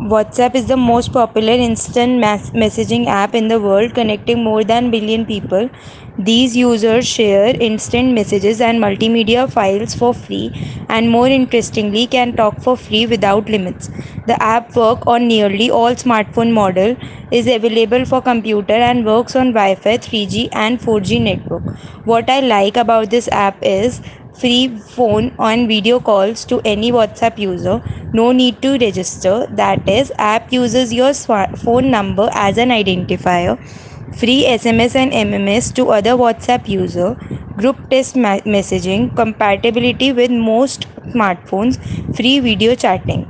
WhatsApp is the most popular instant mass messaging app in the world, connecting more than billion people. These users share instant messages and multimedia files for free, and more interestingly, can talk for free without limits. The app works on nearly all smartphone model, is available for computer, and works on Wi-Fi, 3G, and 4G network. What I like about this app is free phone on video calls to any whatsapp user. No need to register. That is app uses your phone number as an identifier. Free sms and mms to other whatsapp user. Group text messaging. Compatibility with most smartphones. Free video chatting.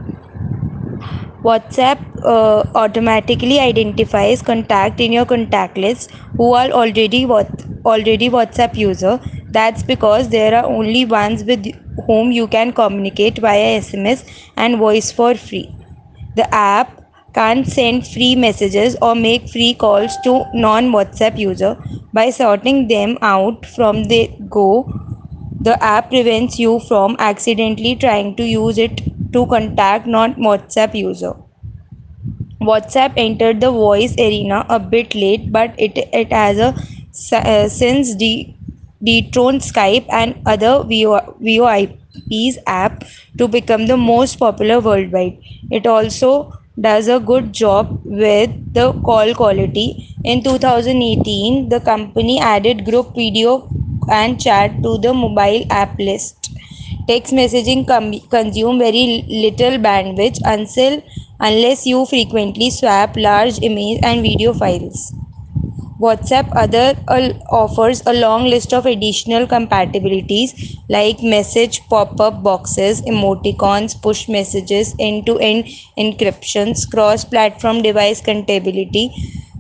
WhatsApp uh, automatically identifies contact in your contact list who are already what already WhatsApp user that's because there are only ones with whom you can communicate via SMS and voice for free. The app can't send free messages or make free calls to non WhatsApp user by sorting them out from the go. The app prevents you from accidentally trying to use it to contact non WhatsApp user. WhatsApp entered the voice arena a bit late, but it, it has a uh, since the dethroned Skype and other VoIPs app to become the most popular worldwide. It also does a good job with the call quality. In 2018, the company added group video and chat to the mobile app list. Text messaging com- consume very little bandwidth until unless you frequently swap large image and video files. WhatsApp other uh, offers a long list of additional compatibilities like message pop-up boxes, emoticons, push messages, end-to-end encryptions, cross-platform device compatibility.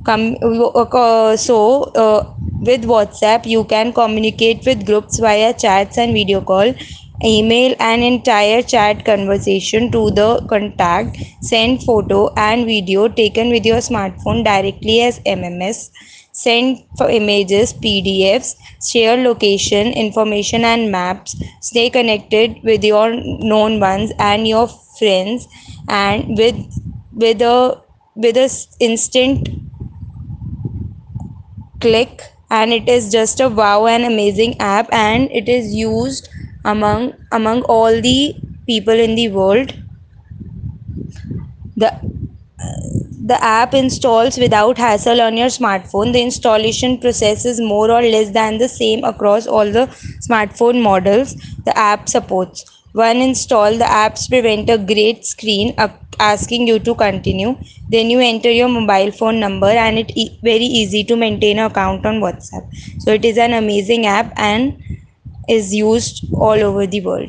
Com- uh, so uh, with WhatsApp you can communicate with groups via chats and video call email an entire chat conversation to the contact send photo and video taken with your smartphone directly as mms send for images, PDFs, share location, information and maps, stay connected with your known ones and your friends and with with a with a instant click. And it is just a wow and amazing app and it is used among among all the people in the world. The the app installs without hassle on your smartphone. The installation process is more or less than the same across all the smartphone models the app supports. One install, the apps prevent a great screen uh, asking you to continue. Then you enter your mobile phone number and it e- very easy to maintain an account on WhatsApp. So it is an amazing app and is used all over the world.